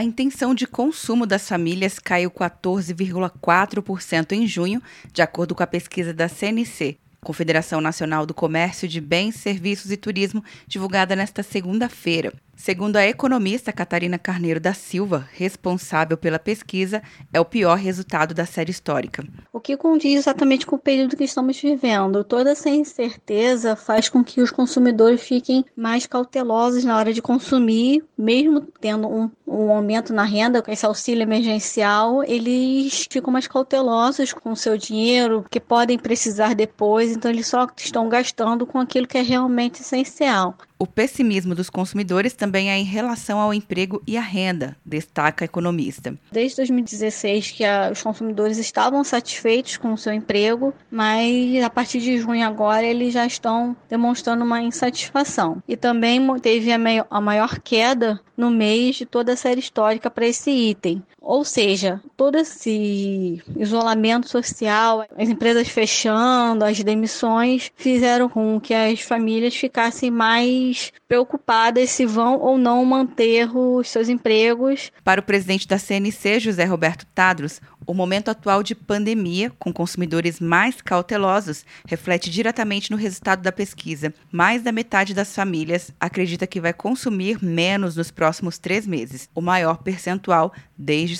A intenção de consumo das famílias caiu 14,4% em junho, de acordo com a pesquisa da CNC, Confederação Nacional do Comércio de Bens, Serviços e Turismo, divulgada nesta segunda-feira. Segundo a economista Catarina Carneiro da Silva, responsável pela pesquisa, é o pior resultado da série histórica. O que condiz exatamente com o período que estamos vivendo. Toda essa incerteza faz com que os consumidores fiquem mais cautelosos na hora de consumir, mesmo tendo um, um aumento na renda, com esse auxílio emergencial, eles ficam mais cautelosos com o seu dinheiro, que podem precisar depois, então eles só estão gastando com aquilo que é realmente essencial. O pessimismo dos consumidores também é em relação ao emprego e à renda, destaca a economista. Desde 2016 que a, os consumidores estavam satisfeitos com o seu emprego, mas a partir de junho agora eles já estão demonstrando uma insatisfação. E também teve a, maior, a maior queda no mês de toda a série histórica para esse item. Ou seja, todo esse isolamento social, as empresas fechando, as demissões, fizeram com que as famílias ficassem mais preocupadas se vão ou não manter os seus empregos. Para o presidente da CNC, José Roberto Tadros, o momento atual de pandemia, com consumidores mais cautelosos, reflete diretamente no resultado da pesquisa. Mais da metade das famílias acredita que vai consumir menos nos próximos três meses, o maior percentual desde